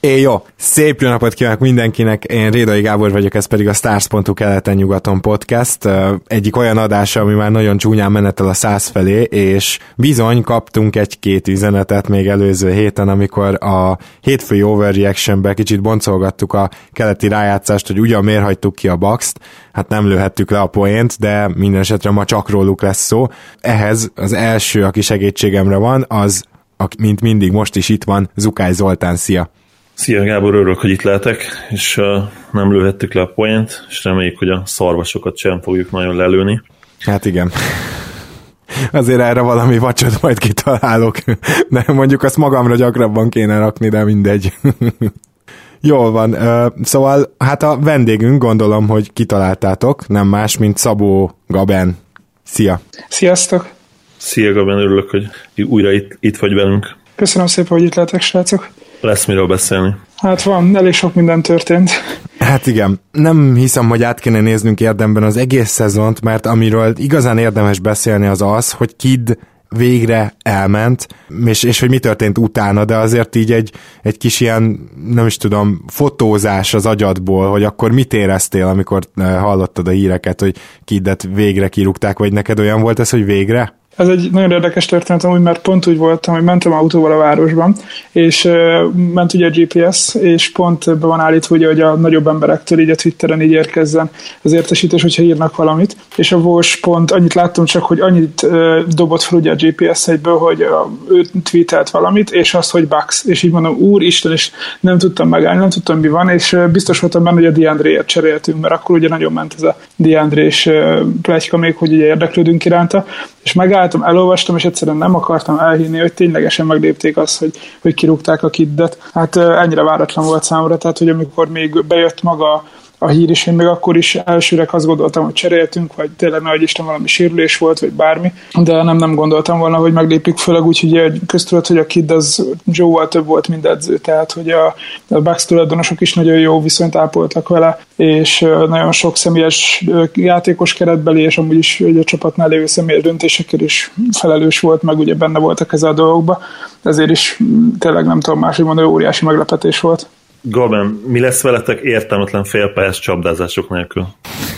É, jó, szép jó napot kívánok mindenkinek, én Rédai Gábor vagyok, ez pedig a Stars.hu keleten-nyugaton podcast, egyik olyan adása, ami már nagyon csúnyán menetel a száz felé, és bizony kaptunk egy-két üzenetet még előző héten, amikor a hétfői overreactionbe kicsit boncolgattuk a keleti rájátszást, hogy ugyan miért hagytuk ki a box hát nem lőhettük le a poént, de minden esetre ma csak róluk lesz szó. Ehhez az első, aki segítségemre van, az mint mindig most is itt van, Zukály Zoltán, szia! Szia Gábor, örülök, hogy itt lehetek, és uh, nem lőhettük le a poént, és reméljük, hogy a szarvasokat sem fogjuk nagyon lelőni. Hát igen. Azért erre valami vacsot majd kitalálok, de mondjuk azt magamra gyakrabban kéne rakni, de mindegy. Jól van, szóval hát a vendégünk gondolom, hogy kitaláltátok, nem más, mint Szabó Gaben. Szia! Sziasztok! Szia Gaben, örülök, hogy újra itt, itt vagy velünk. Köszönöm szépen, hogy itt lehetek, srácok. Lesz miről beszélni. Hát van, elég sok minden történt. Hát igen, nem hiszem, hogy át kéne néznünk érdemben az egész szezont, mert amiről igazán érdemes beszélni az az, hogy Kid végre elment, és, és hogy mi történt utána, de azért így egy, egy kis ilyen, nem is tudom, fotózás az agyadból, hogy akkor mit éreztél, amikor eh, hallottad a híreket, hogy Kidet végre kirúgták, vagy neked olyan volt ez, hogy végre? Ez egy nagyon érdekes történet, amúgy, mert pont úgy voltam, hogy mentem autóval a városban, és ment ugye a GPS, és pont be van állítva, ugye, hogy a nagyobb emberektől így a Twitteren így érkezzen az értesítés, hogyha írnak valamit, és a Vos pont annyit láttam csak, hogy annyit dobott fel ugye a GPS egyből, hogy ő tweetelt valamit, és azt, hogy Bucks, és így mondom, úristen, és nem tudtam megállni, nem tudtam, mi van, és biztos voltam benne, hogy a DeAndre-ért cseréltünk, mert akkor ugye nagyon ment ez a DeAndre-s uh, plegyka még, hogy ugye érdeklődünk iránta, és megálltam, elolvastam, és egyszerűen nem akartam elhinni, hogy ténylegesen meglépték azt, hogy, hogy kirúgták a kiddet. Hát ennyire váratlan volt számomra, tehát hogy amikor még bejött maga a hír is, én még akkor is elsőre azt gondoltam, hogy cseréltünk, vagy tényleg nagy Isten valami sérülés volt, vagy bármi, de nem, nem gondoltam volna, hogy meglépik, főleg úgy, hogy köztudott, hogy a Kid az Joe-val több volt, mint edző, tehát hogy a, a Bucks tulajdonosok is nagyon jó viszonyt ápoltak vele, és nagyon sok személyes játékos keretbeli, és amúgy is a csapatnál lévő személyes döntésekkel is felelős volt, meg ugye benne voltak ezzel a dolgokba, ezért is tényleg nem tudom máshogy mondani, óriási meglepetés volt. Gaben, mi lesz veletek értelmetlen félpályás csapdázások nélkül?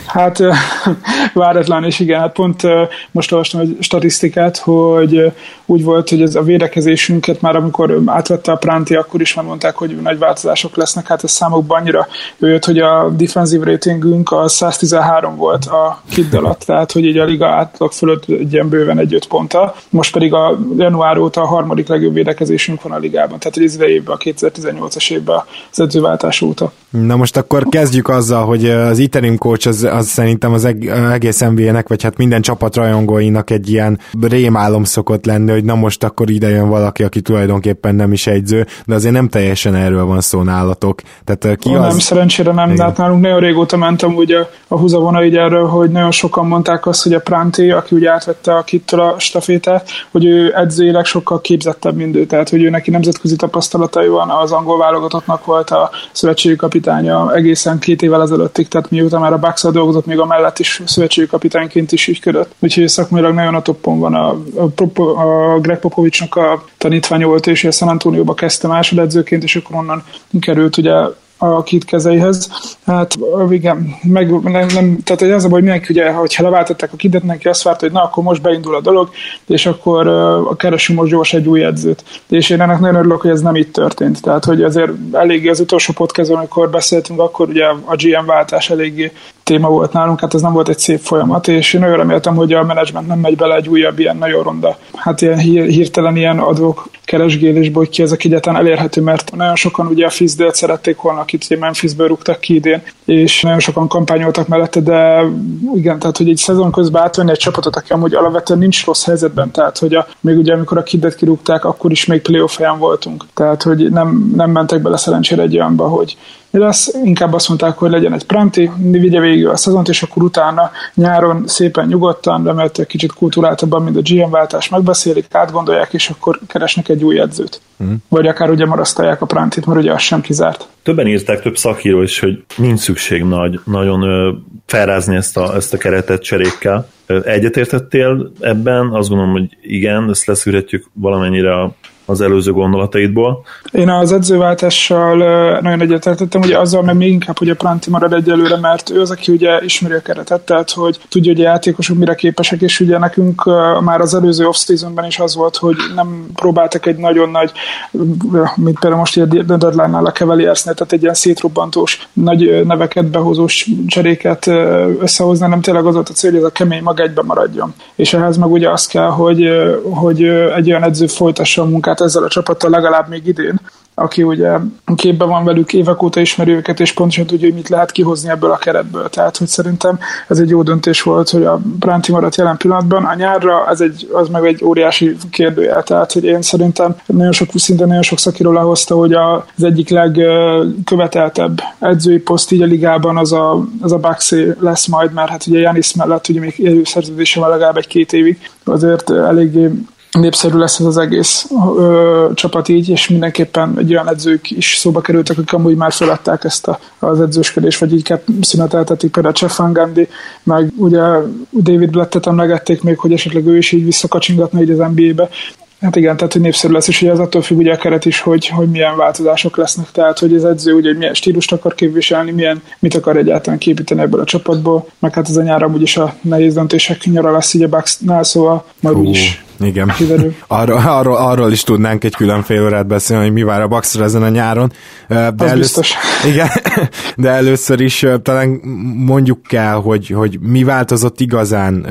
Hát váratlan, és igen, hát pont most olvastam egy statisztikát, hogy úgy volt, hogy ez a védekezésünket már amikor átvette a Pránti, akkor is már mondták, hogy nagy változások lesznek, hát ez számokban annyira jött, hogy a defensive ratingünk a 113 volt a kid alatt, tehát hogy így a liga átlag fölött egy ilyen bőven egy öt ponttal, most pedig a január óta a harmadik legjobb védekezésünk van a ligában, tehát hogy ez idejében a 2018-as évben az edzőváltás óta. Na most akkor kezdjük azzal, hogy az interim coach az, az szerintem az egész NBA-nek, vagy hát minden csapat rajongóinak egy ilyen rémálom szokott lenni, hogy na most akkor ide jön valaki, aki tulajdonképpen nem is egyző, de azért nem teljesen erről van szó nálatok. Tehát ki Ó, az... Nem, szerencsére nem, de hát nálunk nagyon régóta mentem ugye a húzavona így erről, hogy nagyon sokan mondták azt, hogy a Pránti, aki ugye átvette a kittől a stafétát, hogy ő edzőileg sokkal képzettebb, mint ő, tehát hogy ő neki nemzetközi tapasztalatai van, az angol válogatottnak volt a szövetségi kapitánya egészen két évvel ezelőttig, tehát miután már a bucks dolgozott, még a mellett is szövetségi kapitányként is ügyködött. Úgyhogy szakmailag nagyon a toppon van. A, a, a Greg Popovicsnak a tanítványa volt, és a San Antonio-ba kezdte másodedzőként, és akkor onnan került ugye a kit kezeihez. Hát igen, meg nem, nem tehát az a baj, hogy mindenki ugye, hogyha leváltották a kidet, neki azt várta, hogy na, akkor most beindul a dolog, és akkor uh, keresünk most gyors egy új edzőt. És én ennek nagyon örülök, hogy ez nem itt történt. Tehát, hogy azért eléggé az utolsó podcast, amikor beszéltünk, akkor ugye a GM váltás eléggé téma volt nálunk, hát ez nem volt egy szép folyamat, és én nagyon reméltem, hogy a menedzsment nem megy bele egy újabb ilyen nagyon ronda, hát ilyen hirtelen ilyen adók keresgélésbe, hogy ki ezek egyáltalán elérhető, mert nagyon sokan ugye a Fizdélt szerették volna, akit ugye Memphisből rúgtak ki idén, és nagyon sokan kampányoltak mellette, de igen, tehát hogy egy szezon közben átvenni egy csapatot, aki amúgy alapvetően nincs rossz helyzetben, tehát hogy a, még ugye amikor a kidet kirúgták, akkor is még playoff voltunk, tehát hogy nem, nem mentek bele szerencsére egy olyanba, hogy mi lesz, inkább azt mondták, hogy legyen egy Pranti, vigye végig a szezont, és akkor utána nyáron szépen nyugodtan, remélhetőleg kicsit kultúráltabban, mint a GM váltás megbeszélik, átgondolják, és akkor keresnek egy új edzőt. Mm. Vagy akár ugye marasztalják a Prantit, mert ugye az sem kizárt. Többen írták, több szakíró is, hogy nincs szükség nagy, nagyon felrázni ezt a, ezt a keretet cserékkel. Egyetértettél ebben? Azt gondolom, hogy igen, ezt leszűrhetjük valamennyire a az előző gondolataidból. Én az edzőváltással nagyon egyetértettem, ugye azzal meg még inkább, hogy a Pranti marad egyelőre, mert ő az, aki ugye ismeri a keretet, tehát hogy tudja, hogy a játékosok mire képesek, és ugye nekünk már az előző off-seasonben is az volt, hogy nem próbáltak egy nagyon nagy, mint például most a deadline-nál a Cavaliersnél, tehát egy ilyen szétrobbantós, nagy neveket behozós cseréket összehozni, nem tényleg az volt a cél, hogy ez a kemény maga egybe maradjon. És ehhez meg ugye az kell, hogy, hogy egy olyan edző folytassa a munkát ezzel a csapattal legalább még idén, aki ugye képben van velük, évek óta ismeri őket, és pontosan tudja, hogy mit lehet kihozni ebből a keretből. Tehát, hogy szerintem ez egy jó döntés volt, hogy a Pránti maradt jelen pillanatban. A nyárra ez egy, az meg egy óriási kérdőjel. Tehát, hogy én szerintem nagyon sok, szinte nagyon sok szakiról lehozta, hogy az egyik legköveteltebb edzői poszt így a ligában az a, az a Baxi lesz majd, mert hát ugye Janis mellett ugye még előszerződése van legalább egy-két évig, azért eléggé népszerű lesz ez az egész ö, csapat így, és mindenképpen egy olyan edzők is szóba kerültek, akik amúgy már feladták ezt a, az edzősködést, vagy így szüneteltetik, például Csefan Gandhi, meg ugye David Blettet emlegették még, hogy esetleg ő is így visszakacsingatna így az NBA-be, Hát igen, tehát hogy népszerű lesz, és ugye az attól függ ugye a keret is, hogy, hogy milyen változások lesznek, tehát hogy az edző ugye milyen stílust akar képviselni, milyen, mit akar egyáltalán képíteni ebből a csapatból, meg hát ez a nyár úgyis a nehéz döntések nyara lesz így a Bucksnál, szóval majd úgyis igen. Arról, arról, arról is tudnánk egy külön fél órát beszélni, hogy mi vár a Bucksra ezen a nyáron. De Az először, biztos. Igen, de először is talán mondjuk kell, hogy, hogy mi változott igazán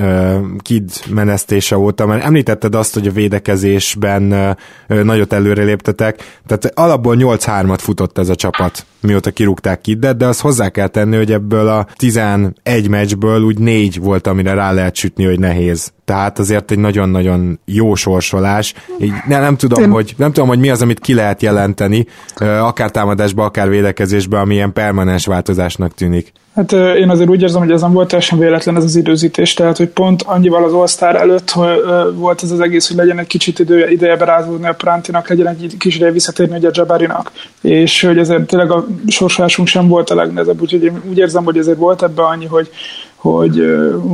Kid menesztése óta, mert említetted azt, hogy a védekezésben nagyot előreléptetek, tehát alapból 8-3-at futott ez a csapat, mióta kirúgták Kiddet, de azt hozzá kell tenni, hogy ebből a 11 meccsből úgy négy volt, amire rá lehet sütni, hogy nehéz tehát azért egy nagyon-nagyon jó sorsolás. Így ne, nem, tudom, Én... hogy, nem tudom, hogy mi az, amit ki lehet jelenteni, akár támadásba, akár védekezésbe, ami ilyen permanens változásnak tűnik. Hát én azért úgy érzem, hogy ez nem volt teljesen véletlen ez az időzítés, tehát hogy pont annyival az All-Star előtt hogy volt ez az egész, hogy legyen egy kicsit idője, ideje berázódni a Prantinak, legyen egy kis ideje visszatérni ugye a Jabarinak, és hogy ezért tényleg a sorsolásunk sem volt a legnehezebb, úgyhogy én úgy érzem, hogy ezért volt ebbe annyi, hogy, hogy,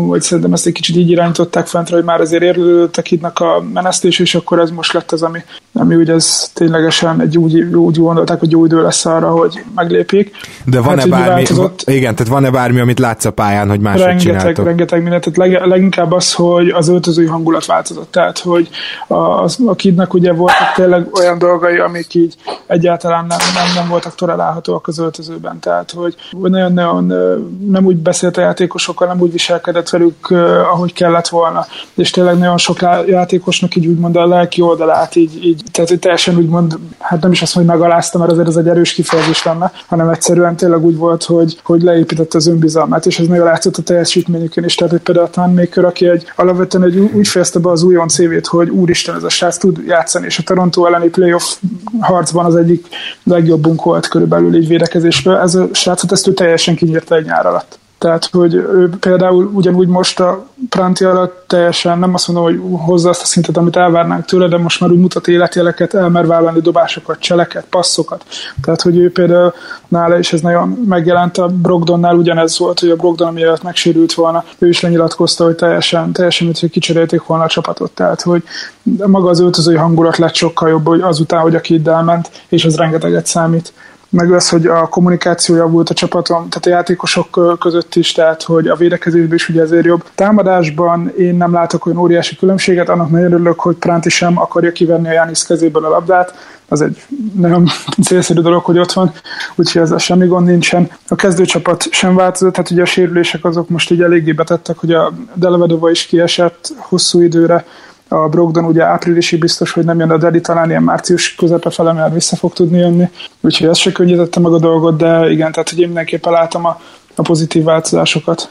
hogy szerintem ezt egy kicsit így irányították fentre, hogy már azért érlődöttek hidnak a menesztés, és akkor ez most lett az, ami, ami ugye ez ténylegesen egy úgy, úgy gondolták, hogy jó idő lesz arra, hogy meglépjék. De van-e hát, bármi, igen, tehát van-e bármi, amit látsz a pályán, hogy máshogy rengeteg, csináltok? Rengeteg mindent, tehát leg, leginkább az, hogy az öltözői hangulat változott, tehát hogy a, az, a kidnek ugye voltak tényleg olyan dolgai, amik így egyáltalán nem, nem, nem voltak tolerálhatóak az öltözőben, tehát hogy nagyon-nagyon nem úgy beszélt a játékosok játékosokkal nem úgy viselkedett velük, ahogy kellett volna. És tényleg nagyon sok játékosnak így úgymond a lelki oldalát így, így tehát hogy teljesen úgymond, hát nem is azt mondom, hogy megalázta, mert azért ez egy erős kifejezés lenne, hanem egyszerűen tényleg úgy volt, hogy, hogy leépítette az önbizalmát, és ez nagyon látszott a teljesítményükön is. Tehát például a Maker, aki egy, alapvetően egy, úgy fejezte be az újon CV-t, hogy úristen, ez a srác tud játszani, és a Toronto elleni playoff harcban az egyik legjobbunk volt körülbelül így védekezésből. Ez a srácot ezt ő teljesen kinyírta egy nyár alatt. Tehát, hogy ő például ugyanúgy most a Pranti alatt teljesen nem azt mondom, hogy hozza azt a szintet, amit elvárnánk tőle, de most már úgy mutat életjeleket, elmer vállalni dobásokat, cseleket, passzokat. Tehát, hogy ő például nála is ez nagyon megjelent a Brogdonnál ugyanez volt, hogy a Brogdon miatt megsérült volna, ő is lenyilatkozta, hogy teljesen, teljesen mint, hogy kicserélték volna a csapatot. Tehát, hogy maga az öltözői hangulat lett sokkal jobb, hogy azután, hogy a két elment, és az rengeteget számít meg az, hogy a kommunikáció javult a csapaton, tehát a játékosok között is, tehát hogy a védekezésben is ugye ezért jobb. Támadásban én nem látok olyan óriási különbséget, annak nagyon örülök, hogy Pránti sem akarja kivenni a Jánisz kezéből a labdát, az egy nagyon célszerű dolog, hogy ott van, úgyhogy ezzel semmi gond nincsen. A kezdőcsapat sem változott, tehát ugye a sérülések azok most így eléggé betettek, hogy a Delevedova is kiesett hosszú időre, a Brogdon ugye áprilisig biztos, hogy nem jön a Dedi, talán ilyen március közepe fele már vissza fog tudni jönni, úgyhogy ez se könnyítette meg a dolgot, de igen, tehát hogy én mindenképpen látom a, a pozitív változásokat.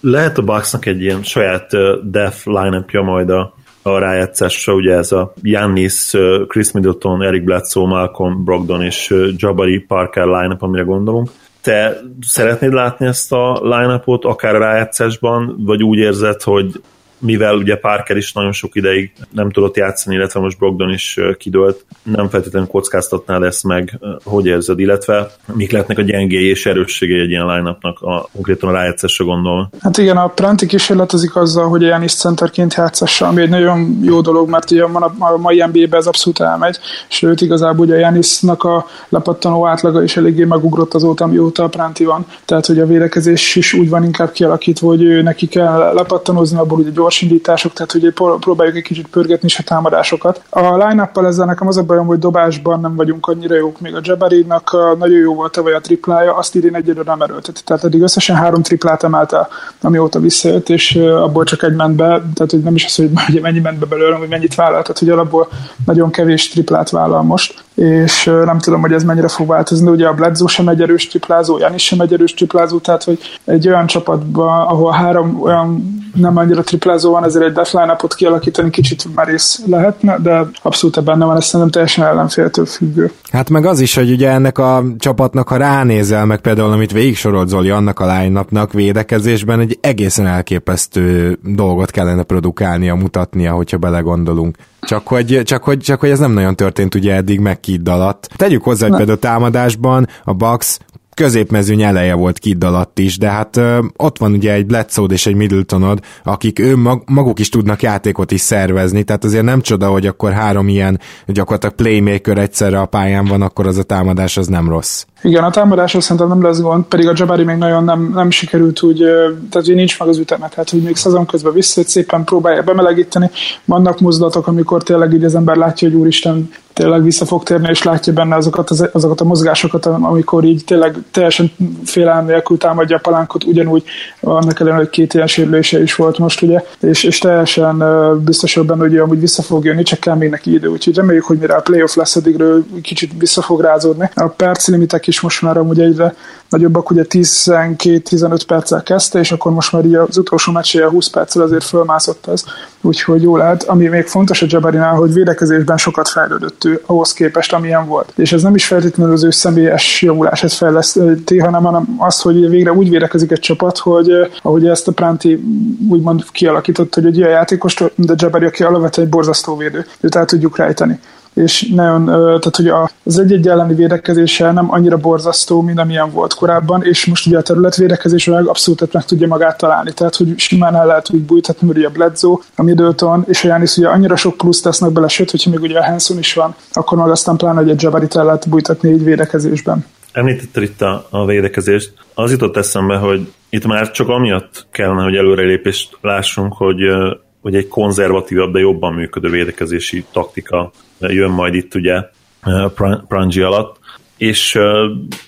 Lehet a Bucksnak egy ilyen saját uh, def line majd a, a rájátszásra, ugye ez a Yannis, uh, Chris Middleton, Eric Bledsoe, Malcolm Brogdon és uh, Jabari Parker line amire gondolunk. Te szeretnéd látni ezt a line akár a rájátszásban, vagy úgy érzed, hogy mivel ugye Parker is nagyon sok ideig nem tudott játszani, illetve most Brogdon is kidőlt, nem feltétlenül kockáztatnád ezt meg, hogy érzed, illetve mik lehetnek a gyengéi és erősségei egy ilyen line a, konkrétan a rájátszásra gondolva. Hát igen, a Pranti kísérletezik azzal, hogy Janis centerként játszassa, ami egy nagyon jó dolog, mert ugye a, mai NBA-be ez abszolút elmegy, sőt igazából ugye Janisnak a lepattanó átlaga is eléggé megugrott azóta, amióta a Pranti van. Tehát, hogy a védekezés is úgy van inkább kialakítva, hogy ő neki kell lepattanozni, abból ugye gyors indítások, tehát hogy próbáljuk egy kicsit pörgetni is a támadásokat. A line ezzel nekem az a bajom, hogy dobásban nem vagyunk annyira jók. Még a Jabarinak nagyon jó volt tavaly a triplája, azt idén egyedül nem erőlteti. Tehát eddig összesen három triplát emelte, amióta visszajött, és abból csak egy ment be, tehát hogy nem is az, hogy mennyi ment be belőle, hogy mennyit vállalt, tehát hogy alapból nagyon kevés triplát vállal most és nem tudom, hogy ez mennyire fog változni. Ugye a Bledsoe sem egy erős triplázó, Janis sem egy erős triplázó, tehát hogy egy olyan csapatban, ahol három olyan nem annyira triplázó van, ezért egy def line kialakítani kicsit merész lehetne, de abszolút benne van, ez szerintem teljesen ellenféltől függő. Hát meg az is, hogy ugye ennek a csapatnak, ha ránézel, meg például amit végig sorolt Zoli annak a line védekezésben, egy egészen elképesztő dolgot kellene produkálnia, mutatnia, hogyha belegondolunk. Csak hogy, csak, hogy, csak hogy ez nem nagyon történt ugye eddig meg Kidd alatt. Tegyük hozzá, hogy például támadásban a Bucks középmezőny eleje volt Kidd alatt is, de hát ö, ott van ugye egy Bledsoe és egy Middletonod, akik ő mag, maguk is tudnak játékot is szervezni, tehát azért nem csoda, hogy akkor három ilyen gyakorlatilag playmaker egyszerre a pályán van, akkor az a támadás az nem rossz. Igen, a támadáshoz szerintem nem lesz gond, pedig a Jabari még nagyon nem, nem sikerült úgy, tehát hogy nincs meg az üteme, tehát hogy még szezon közben vissza, szépen próbálja bemelegíteni. Vannak mozdulatok, amikor tényleg így az ember látja, hogy úristen, tényleg vissza fog térni, és látja benne azokat, az, azokat a mozgásokat, amikor így tényleg teljesen félelem nélkül támadja a palánkot, ugyanúgy annak ellenére, hogy két ilyen sérülése is volt most, ugye, és, és teljesen biztos benne, hogy amúgy vissza fog jönni, csak kell még neki idő, úgyhogy reméljük, hogy mire a playoff lesz, addigről kicsit vissza fog rázódni. A perc limitek is most már amúgy egyre nagyobbak, ugye 12-15 perccel kezdte, és akkor most már így az utolsó meccséje 20 perccel azért fölmászott ez, úgyhogy jó lehet. Ami még fontos a Jabarinál, hogy védekezésben sokat fejlődött ő ahhoz képest, amilyen volt. És ez nem is feltétlenül az ő személyes javulását fejleszti, hanem, hanem az, hogy végre úgy védekezik egy csapat, hogy ahogy ezt a Pránti úgymond kialakított, hogy egy ilyen játékos, de Jabari, aki alapvetően egy borzasztó védő, őt el tudjuk rejteni és nagyon, tehát hogy az egy-egy elleni védekezése nem annyira borzasztó, mint amilyen volt korábban, és most ugye a területvédekezés meg abszolút meg tudja magát találni, tehát hogy simán el lehet úgy bújtatni, ugye a Bledsoe, a Middleton, és a Janis ugye annyira sok plusz tesznek bele, sőt, hogyha még ugye a Hanson is van, akkor meg aztán pláne, hogy egy Jabarit el lehet bújtatni egy védekezésben. Említetted itt a, a védekezést. Az jutott eszembe, hogy itt már csak amiatt kellene, hogy előrelépést lássunk, hogy hogy egy konzervatívabb, de jobban működő védekezési taktika jön majd itt ugye Prangi alatt, és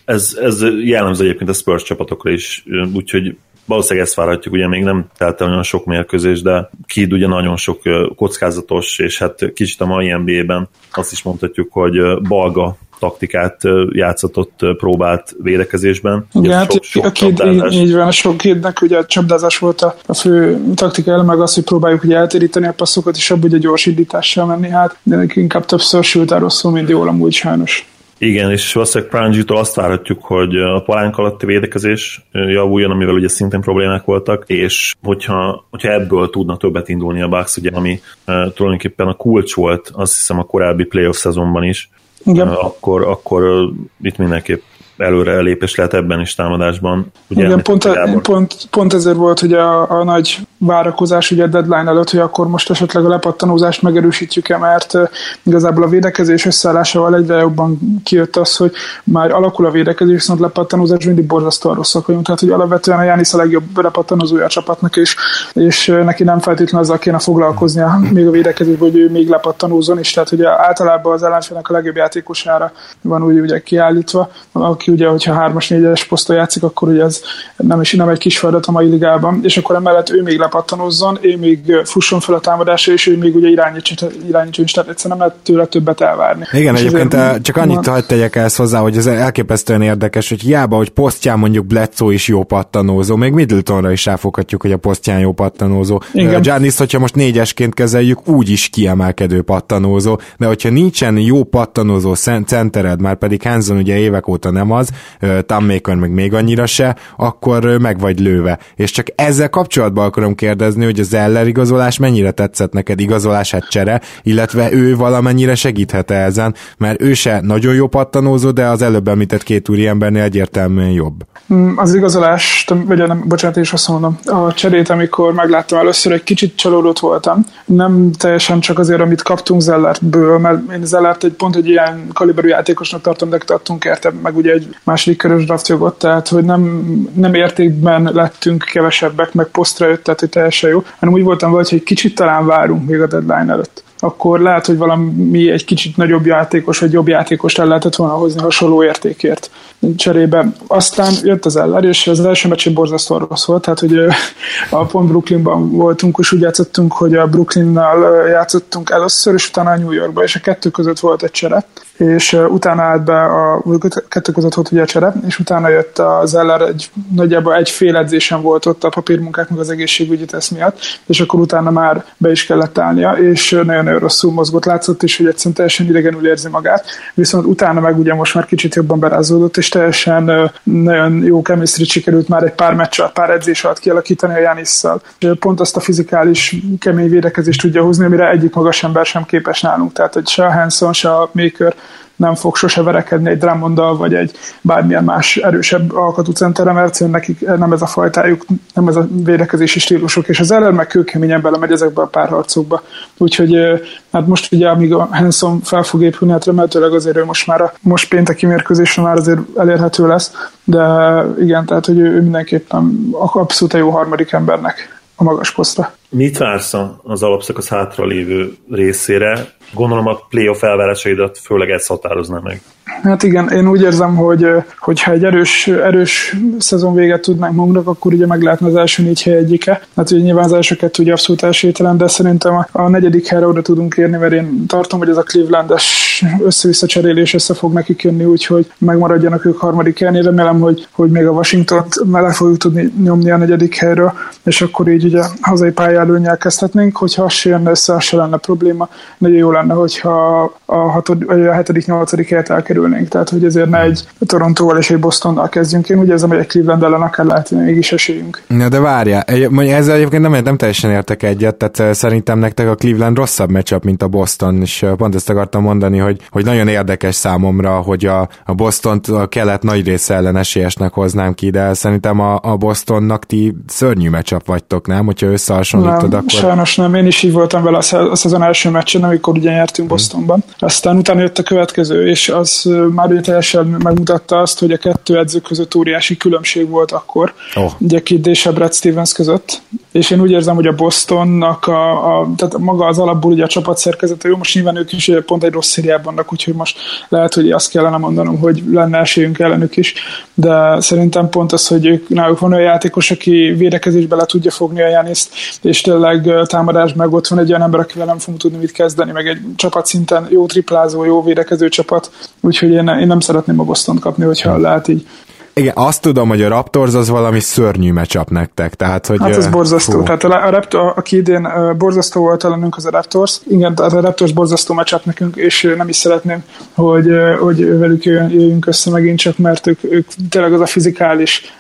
ez, ez jellemző egyébként a Spurs csapatokra is, úgyhogy valószínűleg ezt várhatjuk, ugye még nem telt el olyan sok mérkőzés, de Kid ugye nagyon sok kockázatos, és hát kicsit a mai NBA-ben azt is mondhatjuk, hogy balga taktikát játszatott, próbált védekezésben. Igen, hát sok, sok a két, így van, a sok kétnek ugye a csapdázás volt a, a fő taktika meg az, hogy próbáljuk ugye eltéríteni a passzokat, és abban ugye gyors indítással menni, hát de inkább többször sült el rosszul, mint jól amúgy sajnos. Igen, és valószínűleg Prangitól azt várhatjuk, hogy a palánk alatti védekezés javuljon, amivel ugye szintén problémák voltak, és hogyha, hogyha ebből tudna többet indulni a Bucks, ugye, ami uh, tulajdonképpen a kulcs volt, azt hiszem a korábbi playoff szezonban is, igen. akkor, akkor itt mindenképp előre lépés lehet ebben is támadásban. Ugye Igen, pont, a, pont, pont ezért volt hogy a, a nagy várakozás ugye a deadline előtt, hogy akkor most esetleg a lepattanózást megerősítjük-e, mert igazából a védekezés összeállásával egyre jobban kijött az, hogy már alakul a védekezés, viszont lepattanózás mindig borzasztóan rosszak vagyunk. Tehát, hogy alapvetően a Jánisz a legjobb lepattanózója a csapatnak, és, és neki nem feltétlenül azzal kéne foglalkoznia még a védekezésben, hogy ő még lepattanózon is. Tehát ugye általában az ellenfélnek a legjobb játékosára van úgy ugye kiállítva, aki ugye, hogyha 3-as, 4-es poszton játszik, akkor ugye ez nem, is, nem egy kis feladat a mai ligában, és akkor emellett ő még lepattanozzon, ő még fusson fel a támadásra, és ő még ugye irányítson, irányítson is, tehát egyszerűen nem lehet tőle többet elvárni. Igen, és egyébként ezért, csak annyit hagyd tegyek ezt hozzá, hogy ez elképesztően érdekes, hogy hiába, hogy posztján mondjuk Bledsoe is jó pattanózó, még Middletonra is ráfoghatjuk, hogy a posztján jó pattanózó. Igen. Giannis, hogyha most négyesként kezeljük, úgy is kiemelkedő pattanózó, de hogyha nincsen jó pattanózó centered, már pedig Hanson ugye évek óta nem az, az, Tammaker meg még annyira se, akkor meg vagy lőve. És csak ezzel kapcsolatban akarom kérdezni, hogy az Eller igazolás mennyire tetszett neked igazolását csere, illetve ő valamennyire segíthet -e ezen, mert ő se nagyon jó pattanózó, de az előbb említett két úri embernél egyértelműen jobb. Mm, az igazolást, vagy nem, bocsánat, és azt mondom, a cserét, amikor megláttam először, egy kicsit csalódott voltam. Nem teljesen csak azért, amit kaptunk Zellertből, mert én Zellert egy pont egy ilyen kaliberű játékosnak tartom, de tartunk érte meg ugye egy második körös draftjogot, tehát hogy nem, nem értékben lettünk kevesebbek, meg posztra jött, tehát hogy teljesen jó, hanem úgy voltam hogy egy kicsit talán várunk még a deadline előtt. Akkor lehet, hogy valami egy kicsit nagyobb játékos, vagy jobb játékost el lehetett volna hozni hasonló értékért cserébe. Aztán jött az Eller, és az első meccsén borzasztó rossz volt, tehát hogy a pont Brooklynban voltunk, és úgy játszottunk, hogy a Brooklynnal játszottunk először, és utána a New Yorkba, és a kettő között volt egy csere, és utána állt be a kettő között volt ugye a csere, és utána jött az Eller, egy, nagyjából egy fél edzésen volt ott a papírmunkák, meg az egészségügyi tesz miatt, és akkor utána már be is kellett állnia, és nagyon-nagyon rosszul mozgott, látszott is, hogy egyszerűen teljesen idegenül érzi magát, viszont utána meg ugye most már kicsit jobban berázódott, és teljesen nagyon jó chemistry sikerült már egy pár meccs pár edzés alatt kialakítani a Janisszal. Pont azt a fizikális kemény védekezést tudja hozni, amire egyik magas ember sem képes nálunk. Tehát, hogy se a Hanson, se a Maker nem fog sose verekedni egy Drummonddal, vagy egy bármilyen más erősebb alkatú centerre, mert nekik nem ez a fajtájuk, nem ez a védekezési stílusuk, és az ellen meg kőkeményen belemegy ezekbe a párharcokba. Úgyhogy hát most ugye, amíg a Hanson fel fog épülni, hát remélhetőleg azért ő most már a most pénteki mérkőzésre már azért elérhető lesz, de igen, tehát hogy ő, ő mindenképpen abszolút jó harmadik embernek a magas posztra. Mit vársz az alapszakasz hátralévő részére? Gondolom a playoff elvárásaidat főleg ez határozná meg. Hát igen, én úgy érzem, hogy hogyha egy erős, erős szezon véget tudnánk magunknak, akkor ugye meg lehetne az első négy hely egyike. Hát ugye nyilván az első kettő ugye abszolút esélytelen, de szerintem a, a negyedik helyre oda tudunk érni, mert én tartom, hogy ez a Clevelandes össze-vissza cserélés össze fog nekik jönni, úgyhogy megmaradjanak ők harmadik helynél. Remélem, hogy, hogy még a Washington-t le fogjuk tudni nyomni a negyedik helyről, és akkor így ugye hazai pályálőnyel kezdhetnénk, hogyha az jön össze, az se lenne probléma. Nagyon jó lenne, hogyha a, hatod, vagy a hetedik, nyolcadik helyet elkerülnénk. Tehát, hogy ezért ne egy Torontóval és egy Bostonnal kezdjünk. Én úgy érzem, hogy egy Cleveland ellen akár lehet mégis esélyünk. Na de várja, ezzel egyébként nem, nem teljesen értek egyet, tehát szerintem nektek a Cleveland rosszabb meccsap, mint a Boston, és pont ezt akartam mondani, hogy, hogy nagyon érdekes számomra, hogy a, a Boston a kelet nagy része ellen esélyesnek hoznám ki, de szerintem a, a Bostonnak ti szörnyű meccsap vagytok, nem? Hogyha összehasonlítod, nem, akkor... sajnos nem. Én is így voltam vele a szezon első meccsen, amikor ugye nyertünk hmm. Bostonban. Aztán utána jött a következő, és az már ugye teljesen megmutatta azt, hogy a kettő edző között óriási különbség volt akkor. Oh. Ugye Kid és a Brad Stevens között. És én úgy érzem, hogy a Bostonnak a, a tehát maga az alapból ugye a csapat szerkezete, jó, most nyilván ők is pont egy rossz szériában vannak, úgyhogy most lehet, hogy azt kellene mondanom, hogy lenne esélyünk ellenük is, de szerintem pont az, hogy ők, náluk van olyan játékos, aki védekezésbe le tudja fogni a Janiszt, és tényleg támadás meg ott van egy olyan ember, akivel nem fogunk tudni mit kezdeni, meg egy csapat szinten jó triplázó, jó védekező csapat, úgyhogy én, én nem szeretném a Boston kapni, hogyha lehet így. Igen, azt tudom, hogy a Raptors az valami szörnyű meccsap nektek. Tehát, hogy, hát ez borzasztó. Fú. Tehát a, a Raptor, aki idén borzasztó volt ellenünk az a Raptors. Igen, tehát a Raptors borzasztó meccsap nekünk, és nem is szeretném, hogy, hogy velük jöjjünk össze megint csak, mert ők, ők tényleg az a fizikális,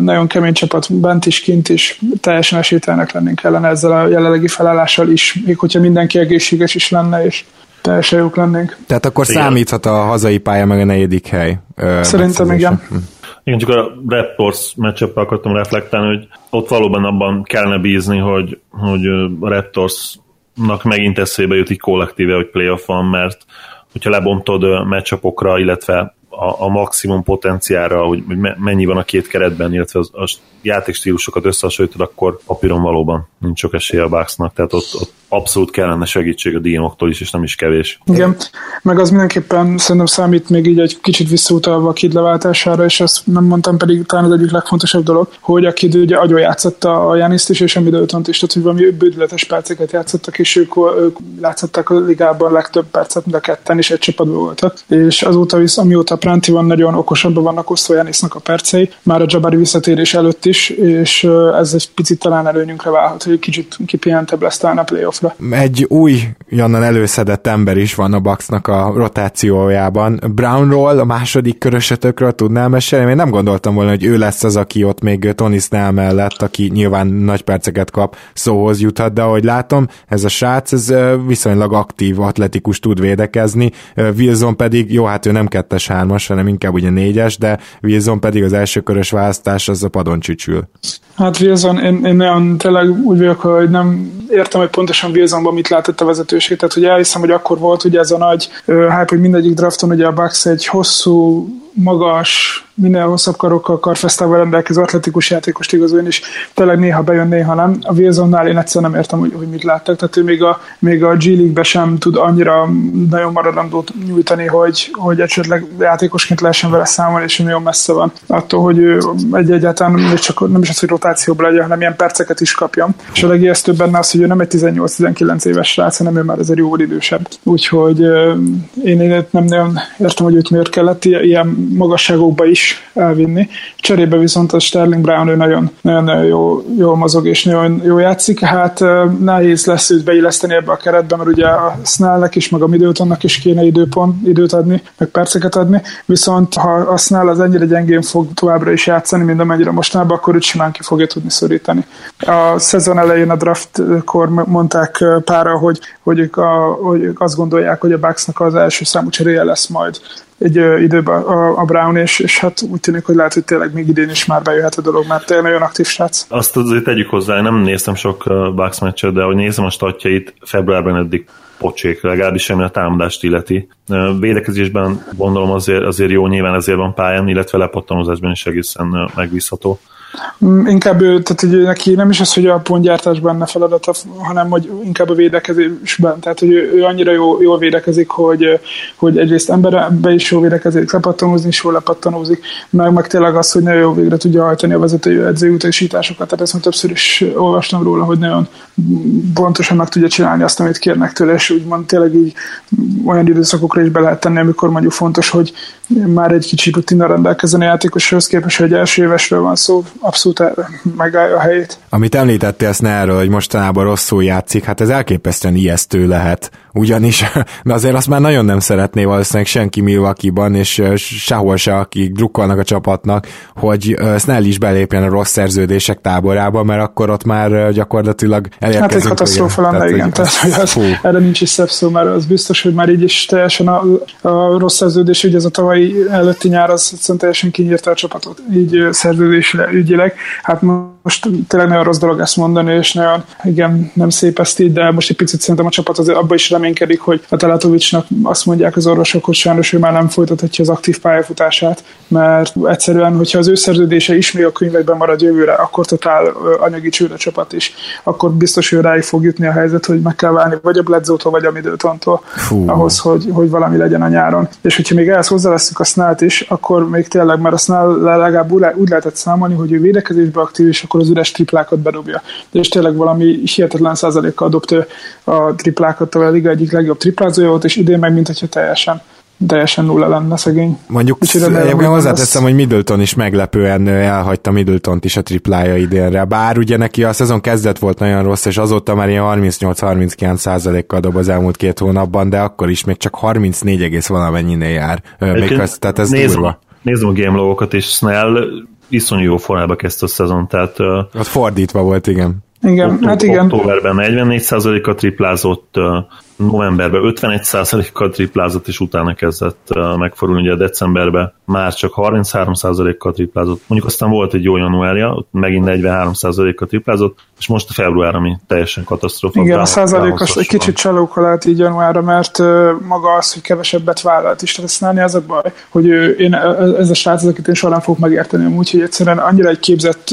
nagyon kemény csapat bent is, kint is, teljesen esélytelnek lennénk ellene ezzel a jelenlegi felállással is, még hogyha mindenki egészséges is lenne, és teljesen jók lennénk. Tehát akkor igen. számíthat a hazai pálya meg a negyedik hely. Szerintem igen. Hm. Igen, csak a Raptors matchup akartam reflektálni, hogy ott valóban abban kellene bízni, hogy, hogy a Raptorsnak megint eszébe jut így kollektíve, hogy playoff van, mert hogyha lebontod matchupokra, illetve a, a maximum potenciára, hogy mennyi van a két keretben, illetve az, a játékstílusokat összehasonlítod, akkor papíron valóban nincs sok esélye a Bucksnak, tehát ott, ott abszolút kellene segítség a díjonoktól is, és nem is kevés. Igen, meg az mindenképpen szerintem számít még így egy kicsit visszautalva a kid leváltására, és ezt nem mondtam pedig talán az egyik legfontosabb dolog, hogy a kid ugye agyon játszotta a Janiszt is, és a Middleton is, tehát hogy valami bődületes perceket játszottak, és ők, ők látszottak a ligában legtöbb percet, mind a ketten is egy csapatban voltak. És azóta visz, amióta Pránti van, nagyon okosabban vannak osztva Janisznak a percei, már a Jabari visszatérés előtt is, és ez egy picit talán előnyünkre válhat, hogy kicsit kipihentebb lesz talán a playoff draftba. Egy új, jannan előszedett ember is van a Bucksnak a rotációjában. Brownról, a második körösötökről tudnál mesélni? Én nem gondoltam volna, hogy ő lesz az, aki ott még Tony Snell mellett, aki nyilván nagy perceket kap, szóhoz juthat, de ahogy látom, ez a srác, ez viszonylag aktív, atletikus tud védekezni. Wilson pedig, jó, hát ő nem kettes hármas, hanem inkább ugye négyes, de Wilson pedig az első körös választás az a padon csücsül. Hát Wilson, én, én nagyon tényleg úgy vagyok, hogy nem értem, hogy pontosan Wilsonban mit látott a vezetőség, tehát hogy elhiszem, hogy akkor volt ugye ez a nagy hát, hogy mindegyik drafton ugye a Bucks egy hosszú, magas, minél hosszabb karokkal, karfesztával rendelkező atletikus játékost igazolni, és tényleg néha bejön, néha nem. A Wilsonnál én egyszerűen nem értem, hogy, hogy mit láttak, tehát ő még a, még a G League-be sem tud annyira nagyon maradandót nyújtani, hogy, hogy esetleg játékosként lehessen vele számolni, és nagyon messze van attól, hogy ő egy egyáltalán nem csak, nem is az, hogy rotációban legyen, hanem ilyen perceket is kapjon. És a legijesztőbb benne az, hogy ő nem egy 18-19 éves srác, hanem ő már azért jóval idősebb. Úgyhogy én, én nem nagyon értem, hogy őt miért kellett ilyen magasságokba is elvinni. Cserébe viszont a Sterling Brown ő nagyon, nagyon, nagyon jó, jó mozog és nagyon jó játszik. Hát nehéz lesz őt beilleszteni ebbe a keretbe, mert ugye a Snellnek is, meg a Middletonnak is kéne időpont, időt adni, meg perceket adni. Viszont ha a Snell az ennyire gyengén fog továbbra is játszani, mint amennyire mostanában, akkor őt simán ki fogja tudni szorítani. A szezon elején a draftkor mondták pára, hogy, hogy, ők a, hogy ők azt gondolják, hogy a Bucksnak az első számú cseréje lesz majd egy időben a, a Brown, és, és hát úgy tűnik, hogy lehet, hogy tényleg még idén is már bejöhet a dolog, mert tényleg nagyon aktív srác. Azt azért tegyük hozzá, nem néztem sok Bucks meccset, de hogy nézem a statjait, februárban eddig pocsék, legalábbis semmi a támadást illeti. Védekezésben gondolom azért, azért jó, nyilván ezért van pályán, illetve lepattanozásban is egészen megbízható. Mm, inkább ő, tehát hogy neki nem is az, hogy a pontgyártásban ne feladata, hanem hogy inkább a védekezésben. Tehát, hogy ő, ő annyira jó, jól védekezik, hogy, hogy egyrészt emberbe is jól védekezik, lepattanózni is jól lepattanózik, meg, meg tényleg az, hogy nagyon jó végre tudja hajtani a vezető edzőutasításokat. Tehát ezt már többször is olvastam róla, hogy nagyon pontosan meg tudja csinálni azt, amit kérnek tőle, és úgymond tényleg így olyan időszakokra is be lehet tenni, amikor mondjuk fontos, hogy már egy kicsit rutina rendelkezzen a játékoshoz képest, hogy első évesről van szó, abszolút megállja a helyét. Amit említettél erről, hogy mostanában rosszul játszik, hát ez elképesztően ijesztő lehet. Ugyanis, de azért azt már nagyon nem szeretné valószínűleg senki Milwaukee-ban, és sehol se, akik drukkolnak a csapatnak, hogy Snell is belépjen a rossz szerződések táborába, mert akkor ott már gyakorlatilag elérkezünk. Hát egy katasztrófa lenne, igen. Tehát, hogy az, erre nincs is szebb szó, mert az biztos, hogy már így is teljesen a, a rossz szerződés, ugye ez a tavalyi előtti nyár, az egyszerűen teljesen kinyírta a csapatot, így szerződés ügyileg. Hát most tényleg nagyon rossz dolog ezt mondani, és nagyon, igen, nem szép ezt így, de most egy picit szerintem a csapat azért abban is reménykedik, hogy a Teletovicsnak azt mondják az orvosok, hogy sajnos ő már nem folytathatja az aktív pályafutását, mert egyszerűen, hogyha az ő szerződése is még a könyvekben marad jövőre, akkor totál anyagi csőd a csapat is. Akkor biztos, hogy ráig fog jutni a helyzet, hogy meg kell válni vagy a Bledzótól, vagy a Middletontól ahhoz, hogy, hogy valami legyen a nyáron. És hogyha még ehhez hozzáveszünk a Snellt is, akkor még tényleg, mert a Snell legalább úgy lehetett számolni, hogy ő védekezésbe aktív, és akkor az üres triplákat bedobja. És tényleg valami hihetetlen százalékkal dobta a triplákat, a liga egyik legjobb triplázója volt, és idén meg, mint hogyha teljesen teljesen nulla lenne szegény. Mondjuk egyébként hozzáteszem, hogy Middleton is meglepően elhagyta middleton is a triplája idénre. Bár ugye neki a szezon kezdet volt nagyon rossz, és azóta már ilyen 38-39 százalékkal dob az elmúlt két hónapban, de akkor is még csak 34, valamennyinél jár. Még az, tehát ez nézem, durva. Nézem a game logokat, és Snell iszonyú jó formába kezdte a szezon, tehát... Ott fordítva volt, igen. Igen, október, hát igen. Októberben 44%-a triplázott, novemberben 51%-kal triplázott, és utána kezdett megfordulni, ugye decemberben már csak 33%-kal triplázott. Mondjuk aztán volt egy jó januárja, ott megint 43%-kal triplázott, és most a február, ami teljesen katasztrófa. Igen, a százalékos egy kicsit csalóka lehet így januárra, mert maga az, hogy kevesebbet vállalt is. Ezt az a baj, hogy én, ez a srác, akit én soha nem fogok megérteni, úgyhogy egyszerűen annyira egy képzett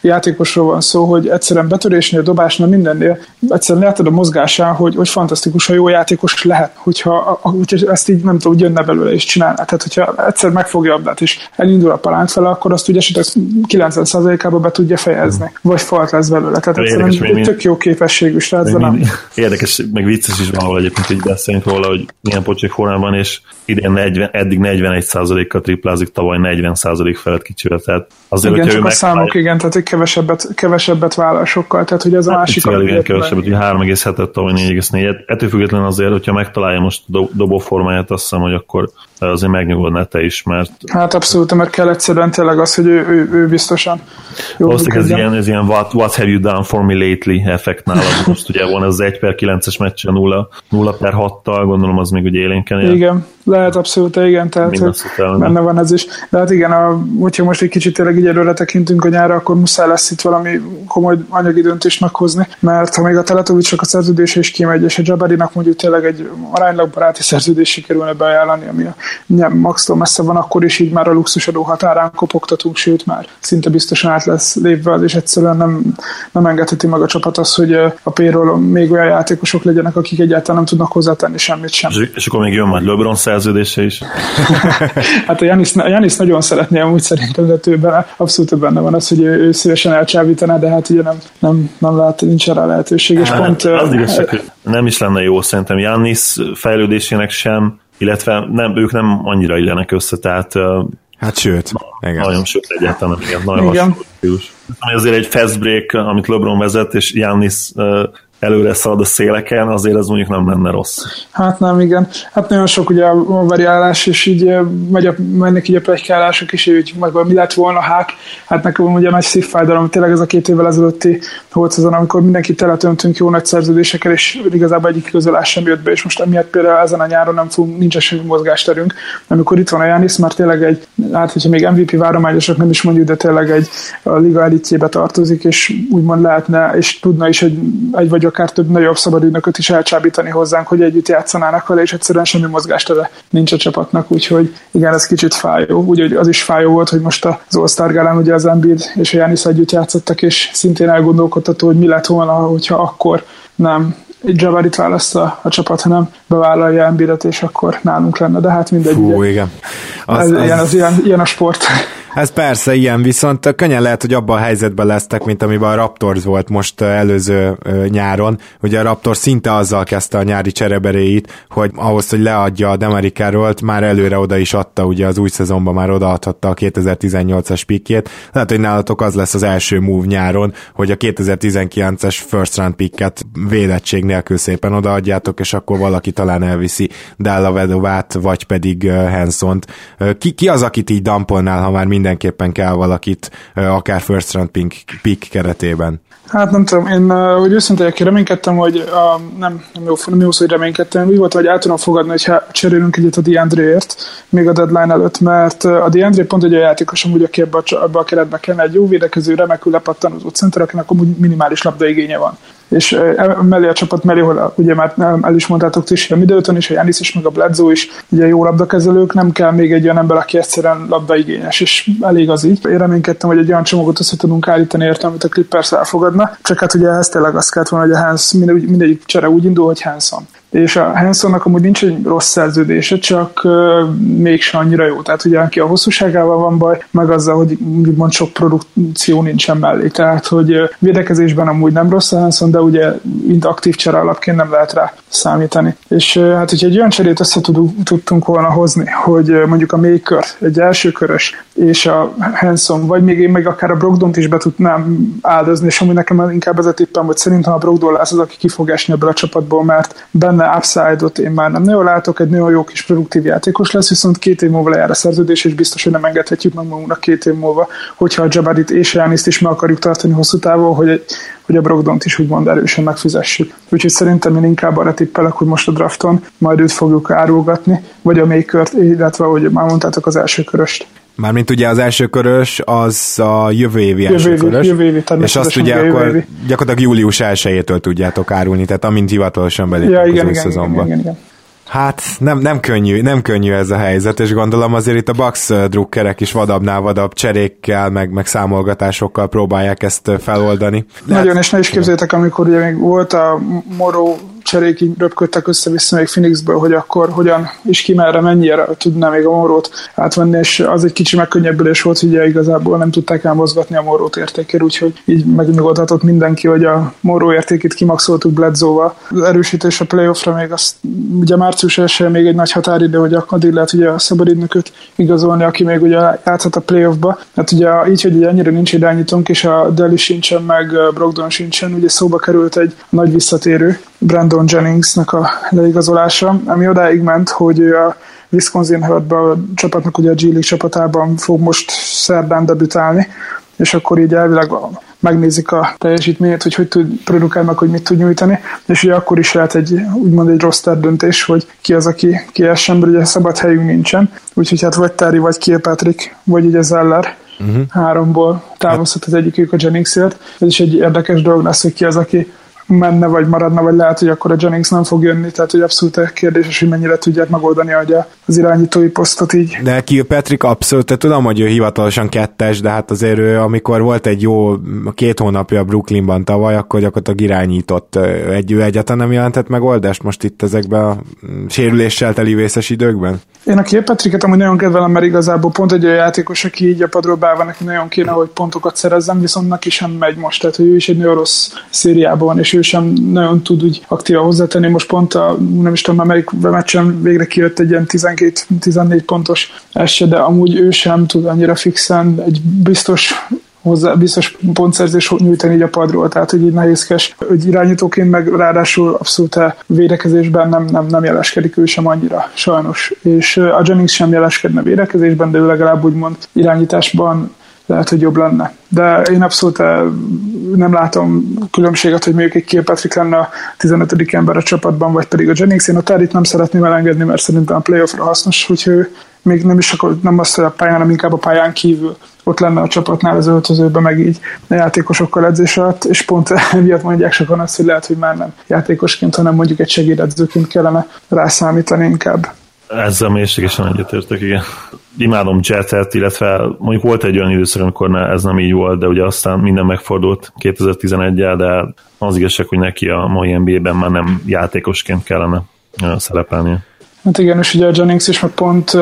játékosról van szó, hogy egyszerűen betörésnél, dobásnál, mindennél egyszerűen látod a mozgásán, hogy, hogy fantasztikus típusa jó játékos lehet, hogyha, hogyha ezt így nem tudom, jönne belőle és csinálná. Tehát, hogyha egyszer megfogja a labdát és elindul a palánk fele, akkor azt ugye esetleg 90%-ában be tudja fejezni, vagy falt lesz belőle. Tehát egyszerűen egy tök jó képességű srác, nem. Érdekes, meg vicces is valahol egyébként, hogy beszélünk róla, hogy milyen pocsék formában, és idén 40, eddig 41%-kal triplázik, tavaly 40% felett kicsivel. Tehát azért, igen, csak a számok, igen, tehát kevesebbet, kevesebbet vállal sokkal, tehát hogy a hát másik... Igen, igen, kevesebbet, hogy 3,7-et, tavaly 4,4-et. Ettől függetlenül azért, hogyha megtalálja most a dobóformáját, azt hiszem, hogy akkor azért megnyugodna te is, mert... Hát abszolút, mert kell egyszerűen tényleg az, hogy ő, ő, ő biztosan Valószínűleg ez ilyen, ez ilyen what, what have you done for me lately effekt nálad. Most ugye van az 1 per 9-es meccsen 0, 0 per 6-tal, gondolom az még ugye élénken. Igen, lehet abszolút, igen, tehát benne van ez is. De hát igen, a, hogyha most egy kicsit tényleg így előre tekintünk a nyára, akkor muszáj lesz itt valami komoly anyagi döntést meghozni, mert ha még a Teletovicsok a szerződése is kimegy, és a Jabarinak mondjuk tényleg egy aránylag baráti szerződés sikerülne beajánlani, ami a Max-tól messze van, akkor is így már a luxusadó határán kopogtatunk, sőt már szinte biztosan át lesz lépve, és egyszerűen nem, nem engedheti meg a csapat az, hogy a péről még olyan játékosok legyenek, akik egyáltalán nem tudnak hozzátenni semmit sem. És, és akkor még jön majd LeBron szerződése is. hát a Janis, a Janis nagyon szeretné amúgy szerintem, de ő benne, abszolút benne van az, hogy ő, ő szívesen elcsábítaná, de hát ugye nem, nem, nem lát, nincs rá lehetőség. És hát, pont, az igazság, hogy nem is lenne jó szerintem Janis fejlődésének sem, illetve nem, ők nem annyira illenek össze, tehát Hát sőt. Na, igen. Nagyon sőt egyáltalán, igen, nagyon igen. hasonló Azért egy fast break, amit LeBron vezet, és Giannis előre szalad a széleken, azért az mondjuk nem lenne rossz. Hát nem, igen. Hát nagyon sok ugye a variálás, és így megy a, mennek így a plegykálások is, hogy meg mi lett volna hák. Hát nekem ugye nagy szívfájdalom, tényleg ez a két évvel ezelőtti volt azon, amikor mindenki teletöntünk jó nagy szerződésekkel, és igazából egyik közölás sem jött be, és most emiatt például ezen a nyáron nem fogunk, nincs semmi mozgásterünk. Amikor itt van a Janis, már tényleg egy, hát hogyha még MVP várományosok nem is mondjuk, de tényleg egy a liga elitjébe tartozik, és úgymond lehetne, és tudna is egy, egy vagy akár több nagyobb szabadügynököt is elcsábítani hozzánk, hogy együtt játszanának vele, és egyszerűen semmi mozgástere nincs a csapatnak, úgyhogy igen, ez kicsit fájó. Úgy, az is fájó volt, hogy most az All-Star Gálán ugye az Embiid és a Janis együtt játszottak, és szintén elgondolkodható, hogy mi lett volna, hogyha akkor nem Javarit választa a csapat, hanem bevállalja Embiidet, és akkor nálunk lenne, de hát mindegy. Fú, ugye. igen. Az, ez, az... Ilyen, az ilyen, ilyen a sport. Ez persze ilyen, viszont könnyen lehet, hogy abban a helyzetben lesztek, mint amiben a Raptors volt most előző nyáron. Ugye a Raptors szinte azzal kezdte a nyári csereberéit, hogy ahhoz, hogy leadja a demarikáról, már előre oda is adta, ugye az új szezonban már odaadhatta a 2018-as pikét. Lehet, hogy nálatok az lesz az első move nyáron, hogy a 2019-es first round picket védettség nélkül szépen odaadjátok, és akkor valaki talán elviszi Dalla Vedovát, vagy pedig Hansont. Ki, ki az, akit így dampolnál, ha már minden mindenképpen kell valakit, akár first round pick, pick keretében. Hát nem tudom, én hogy őszintén reménykedtem, hogy a, nem, nem, jó, nem jó szó, hogy reménykedtem, úgy volt, hogy el tudom fogadni, hogyha cserélünk egyet a DeAndre-ért, még a deadline előtt, mert a DeAndre pont egy olyan játékos, amúgy, aki ebbe a, ebbe a keretbe kellene egy jó védekező, remekül lepattanozó center, akinek amúgy minimális labdaigénye van és mellé a csapat mellé, ahol ugye már el is mondtátok ti is, a Middleton is, a Janis is, meg a Bledsoe is, ugye jó labdakezelők, nem kell még egy olyan ember, aki egyszerűen labdaigényes, és elég az így. Én reménykedtem, hogy egy olyan csomagot össze tudunk állítani érte, amit a Clippers elfogadna, csak hát ugye ez tényleg azt kellett volna, hogy a Hans mindegyik csere úgy indul, hogy Hanson és a Hansonnak amúgy nincs egy rossz szerződése, csak uh, mégsem annyira jó. Tehát ugye aki a hosszúságával van baj, meg azzal, hogy úgymond sok produkció nincsen mellé. Tehát, hogy védekezésben amúgy nem rossz a Hanson, de ugye mint aktív csere alapként nem lehet rá számítani. És hát, hogyha egy olyan cserét össze tudtunk volna hozni, hogy mondjuk a Maker, egy első körös, és a Hanson, vagy még én meg akár a Brogdont is be tudnám áldozni, és amúgy nekem inkább ez a tippem, hogy szerintem a Brogdon lesz az, aki ki fog esni ebből a csapatból, mert benne benne upside-ot én már nem nagyon látok, egy nagyon jó kis produktív játékos lesz, viszont két év múlva lejár a szerződés, és biztos, hogy nem engedhetjük meg magunknak két év múlva, hogyha a Jabarit és Jániszt is meg akarjuk tartani hosszú távon, hogy, hogy a Brogdont is úgymond erősen megfizessük. Úgyhogy szerintem én inkább arra tippelek, hogy most a drafton majd őt fogjuk árulgatni, vagy a makert, illetve, ahogy már mondtátok, az első köröst. Mármint ugye az első körös, az a jövő évi jövő első évi, körös. Jövő évi, és azt ugye akkor évi. gyakorlatilag július 1 tudjátok árulni, tehát amint hivatalosan belépünk ja, igen, az igen, igen, igen, igen. Hát nem, nem, könnyű, nem könnyű ez a helyzet, és gondolom azért itt a Bax drukkerek is vadabbnál vadabb cserékkel, meg, meg számolgatásokkal próbálják ezt feloldani. Lehet, Nagyon, és ne is képzeljétek, amikor ugye még volt a Moró cserék így röpködtek össze-vissza még Phoenixből, hogy akkor hogyan és ki merre, mennyire tudná még a morót átvenni, és az egy kicsi megkönnyebbülés volt, hogy ugye igazából nem tudták elmozgatni a morót értékért, úgyhogy így megnyugodhatott mindenki, hogy a moró értékét kimaxoltuk Bledzóval. Az erősítés a playoffra még azt ugye március 1 még egy nagy határidő, hogy addig lehet ugye a szabadidnököt igazolni, aki még ugye játszhat a playoffba. Hát ugye így, hogy ugye ennyire nincs irányítónk, és a Deli sincsen, meg Brogdon sincsen, ugye szóba került egy nagy visszatérő, Brandon Jenningsnek a leigazolása, ami odáig ment, hogy a Wisconsin Hurtbe a csapatnak ugye a G League csapatában fog most szerdán debütálni, és akkor így elvileg megnézik a teljesítményét, hogy hogy tud produkálni, hogy mit tud nyújtani, és ugye akkor is lehet egy úgymond egy roster döntés, hogy ki az, aki kiessen, mert ugye szabad helyünk nincsen, úgyhogy hát vagy Terry, vagy Kilpatrick, vagy ugye Zeller, uh-huh. háromból távozhat az egyikük a Jenningsért. Ez is egy érdekes dolog lesz, hogy ki az, aki menne, vagy maradna, vagy lehet, hogy akkor a Jennings nem fog jönni, tehát hogy abszolút kérdéses, hogy mennyire tudják megoldani az irányítói posztot így. De Patrick abszolút, tehát tudom, hogy ő hivatalosan kettes, de hát azért ő, amikor volt egy jó két hónapja Brooklynban tavaly, akkor gyakorlatilag irányított egy, ő egyáltalán nem jelentett megoldást most itt ezekben a sérüléssel teli vészes időkben? Én a Kilpatricket amúgy nagyon kedvelem, mert igazából pont egy olyan játékos, aki így a padról beállva neki nagyon kéne, hogy pontokat szerezzem, viszont neki sem megy most, tehát hogy ő is egy nagyon rossz szériában van, és ő sem nagyon tud úgy aktívan hozzátenni. Most pont a, nem is tudom, melyik meccsen végre kijött egy ilyen 12-14 pontos esse, de amúgy ő sem tud annyira fixen egy biztos hozzá biztos pontszerzés nyújtani így a padról, tehát hogy így nehézkes, hogy irányítóként meg ráadásul abszolút a védekezésben nem, nem, nem jeleskedik ő sem annyira, sajnos. És a Jennings sem jeleskedne védekezésben, de ő legalább úgymond irányításban lehet, hogy jobb lenne. De én abszolút eh, nem látom különbséget, hogy mondjuk egy Kilpatrick lenne a 15. ember a csapatban, vagy pedig a Jennings. Én a Territ nem szeretném elengedni, mert szerintem a playoffra hasznos, hogy ő még nem is akkor, nem azt, hogy a pályán, hanem inkább a pályán kívül ott lenne a csapatnál az öltözőben, meg így a játékosokkal edzés alatt, és pont emiatt mondják sokan azt, hogy lehet, hogy már nem játékosként, hanem mondjuk egy segédedzőként kellene rászámítani inkább. Ezzel mélységesen egyetértek, igen. Imádom Jetet, illetve mondjuk volt egy olyan időszak, amikor ez nem így volt, de ugye aztán minden megfordult 2011-el, de az igazság, hogy neki a mai NBA-ben már nem játékosként kellene szerepelnie. Hát igen, és ugye a Jennings is meg pont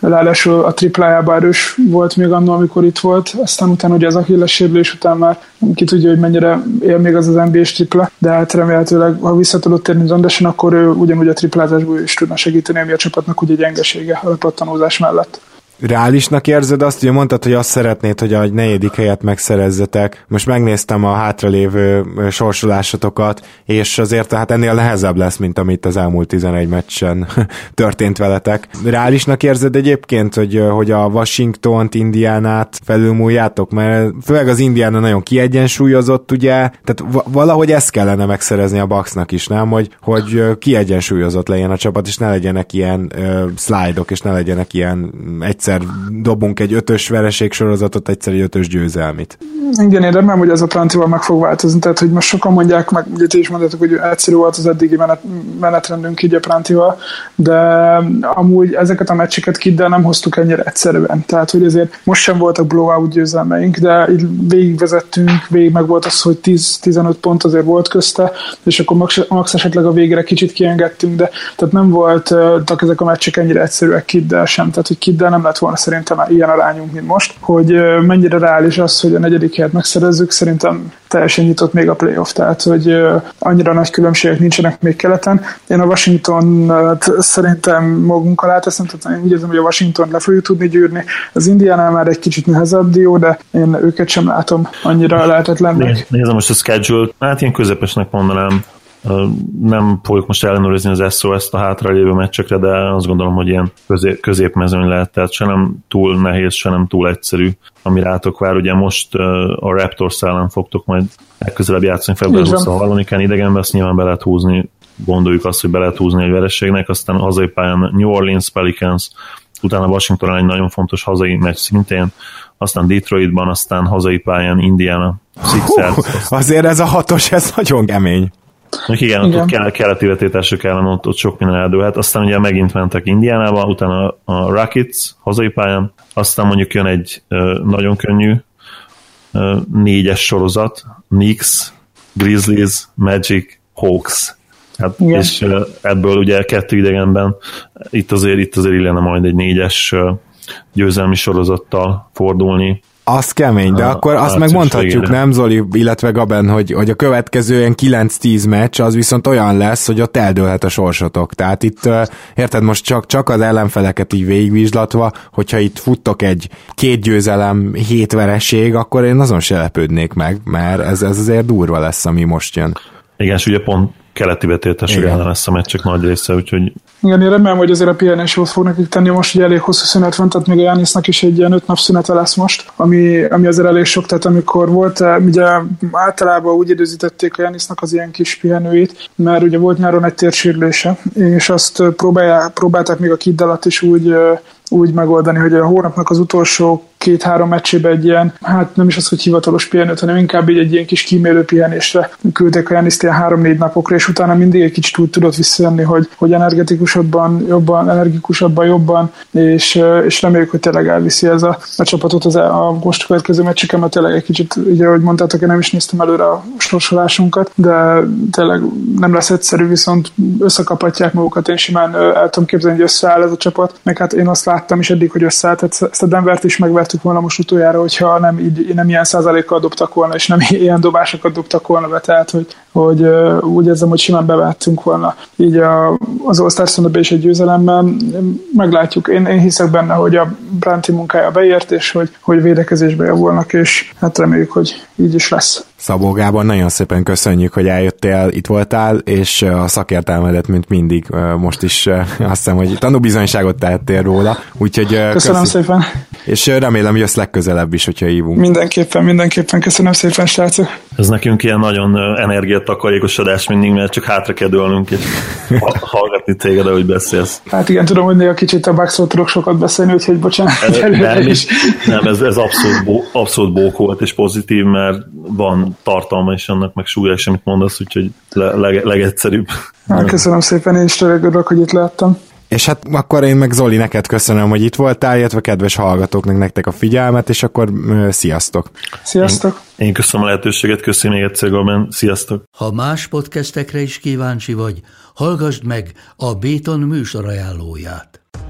ráadásul a triplájában erős volt még annól, amikor itt volt, aztán utána ugye az Achilles sérülés után már ki tudja, hogy mennyire él még az az NBA-s tripla, de hát remélhetőleg, ha vissza tudott térni Zondesen, akkor ő ugyanúgy a triplázásból is tudna segíteni, ami a csapatnak ugye gyengesége a pattanózás mellett reálisnak érzed azt, hogy mondtad, hogy azt szeretnéd, hogy a negyedik helyet megszerezzetek. Most megnéztem a hátralévő sorsolásotokat, és azért hát ennél nehezebb lesz, mint amit az elmúlt 11 meccsen történt veletek. Reálisnak érzed egyébként, hogy, hogy a Washington-t, Indiánát felülmúljátok? Mert főleg az Indiana nagyon kiegyensúlyozott, ugye? Tehát valahogy ezt kellene megszerezni a Bucksnak is, nem? Hogy, hogy kiegyensúlyozott legyen a csapat, és ne legyenek ilyen uh, szlájdok, és ne legyenek ilyen egyszer egyszer dobunk egy ötös vereség sorozatot, egyszer egy ötös győzelmit. Igen, én remélem, hogy ez a Plantival meg fog változni, tehát hogy most sokan mondják, meg ugye ti is mondhatok, hogy egyszerű volt az eddigi menet, menetrendünk így a Plantival, de amúgy ezeket a meccseket kiddel nem hoztuk ennyire egyszerűen. Tehát, hogy azért most sem voltak blowout győzelmeink, de így végigvezettünk, végig meg volt az, hogy 10-15 pont azért volt közte, és akkor max, max esetleg a végre kicsit kiengedtünk, de tehát nem voltak ezek a meccsek ennyire egyszerűek kiddel sem, tehát hogy kiddel nem lett volna szerintem ilyen arányunk, mint most, hogy mennyire reális az, hogy a negyedik helyet megszerezzük, szerintem teljesen nyitott még a playoff, tehát hogy annyira nagy különbségek nincsenek még keleten. Én a Washington szerintem magunk alá teszem, tehát én úgy érzem, hogy a Washington le fogjuk tudni gyűrni. Az Indiánál már egy kicsit nehezebb dió, de én őket sem látom annyira lehetetlennek. Nézem most a schedule, hát én közepesnek mondanám nem fogjuk most ellenőrizni az SOS-t a hátralévő meccsekre, de azt gondolom, hogy ilyen közép, középmezőny lehet, tehát se nem túl nehéz, se nem túl egyszerű, ami rátok vár. Ugye most a Raptors ellen fogtok majd legközelebb játszani február 23-án idegenben, azt nyilván be lehet húzni, gondoljuk azt, hogy be lehet húzni egy verességnek, aztán hazai pályán New Orleans Pelicans, utána Washington egy nagyon fontos hazai meccs szintén, aztán Detroitban, aztán hazai pályán Indiana, Sixers. Hú, azért ez a hatos, ez nagyon kemény. Igen, igen. ott kell, keleti vetítésük ellen ott, ott sok minden eldőlhet. Aztán ugye megint mentek Indiánába, utána a Rockets hazai pályán, aztán mondjuk jön egy nagyon könnyű négyes sorozat, Knicks, Grizzlies, Magic, Hawks. Hát, és ebből ugye kettő idegenben itt azért, itt azért illene majd egy négyes győzelmi sorozattal fordulni. Az kemény, de a, akkor azt meg mondhatjuk, nem Zoli, illetve Gaben, hogy, hogy a következő ilyen 9-10 meccs az viszont olyan lesz, hogy ott eldőlhet a sorsotok. Tehát itt, érted, most csak, csak az ellenfeleket így végigvizslatva, hogyha itt futtok egy két győzelem, hét vereség, akkor én azon se lepődnék meg, mert ez, ez azért durva lesz, ami most jön. Igen, és ugye pont keleti vetélteség ellen lesz a meccsek nagy része, úgyhogy... Igen, én remélem, hogy azért a pihenés jót fog nekik tenni, most ugye elég hosszú szünet van, tehát még a Jánisznak is egy ilyen öt nap szünete lesz most, ami, ami azért elég sok, tehát amikor volt, eh, ugye általában úgy időzítették a Jánisznak az ilyen kis pihenőit, mert ugye volt nyáron egy térsérülése, és azt próbálják, próbálták még a kid alatt is úgy eh, úgy megoldani, hogy a hónapnak az utolsó két-három meccsébe egy ilyen, hát nem is az, hogy hivatalos pihenőt, hanem inkább így egy ilyen kis kímélő pihenésre küldtek a Janiszt ilyen három-négy napokra, és utána mindig egy kicsit úgy tudott visszajönni, hogy, hogy energikusabban, jobban, energikusabban, jobban, és, és reméljük, hogy tényleg elviszi ez a, a csapatot az, a most következő meccseken, mert tényleg egy kicsit, ugye, ahogy mondtátok, én nem is néztem előre a sorsolásunkat, de tényleg nem lesz egyszerű, viszont összekaphatják magukat, én simán el tudom képzelni, hogy összeáll ez a csapat, meg hát én azt láttam is eddig, hogy összeállt, ezt a Denvert is megvert vártuk volna most utoljára, hogyha nem, így, nem ilyen százalékkal dobtak volna, és nem ilyen dobásokat dobtak volna be, tehát hogy, hogy úgy érzem, hogy simán bevettünk volna így a, az All-Star is egy győzelemmel. Meglátjuk, én, én hiszek benne, hogy a Branti munkája beért, és hogy, hogy védekezésbe javulnak, és hát reméljük, hogy így is lesz. Szabó Gábor, nagyon szépen köszönjük, hogy eljöttél, itt voltál, és a szakértelmedet, mint mindig, most is azt hiszem, hogy tanúbizonyságot tehettél róla. Úgyhogy köszönöm köszönjük. szépen. És remélem, hogy ezt legközelebb is, hogyha hívunk. Mindenképpen, mindenképpen. Köszönöm szépen, srácok. Ez nekünk ilyen nagyon energiatakarékosodás mindig, mert csak hátra kell dőlnünk, és hallgatni téged, ahogy beszélsz. Hát igen, tudom, hogy néha kicsit a Baxról tudok sokat beszélni, úgyhogy bocsánat. Nem, is. nem ez, ez abszolút, bó, abszolút bók volt és pozitív, mert van tartalma is annak, meg súlya is, amit mondasz, úgyhogy le, leg, legegyszerűbb. Hát, köszönöm szépen, én is örülök, hogy itt lehettem. És hát akkor én meg Zoli, neked köszönöm, hogy itt voltál, illetve kedves hallgatóknak nektek a figyelmet, és akkor sziasztok! Sziasztok! Én, én köszönöm a lehetőséget, köszönöm még egyszer, Gaben, sziasztok! Ha más podcastekre is kíváncsi vagy, hallgassd meg a Béton műsor ajánlóját.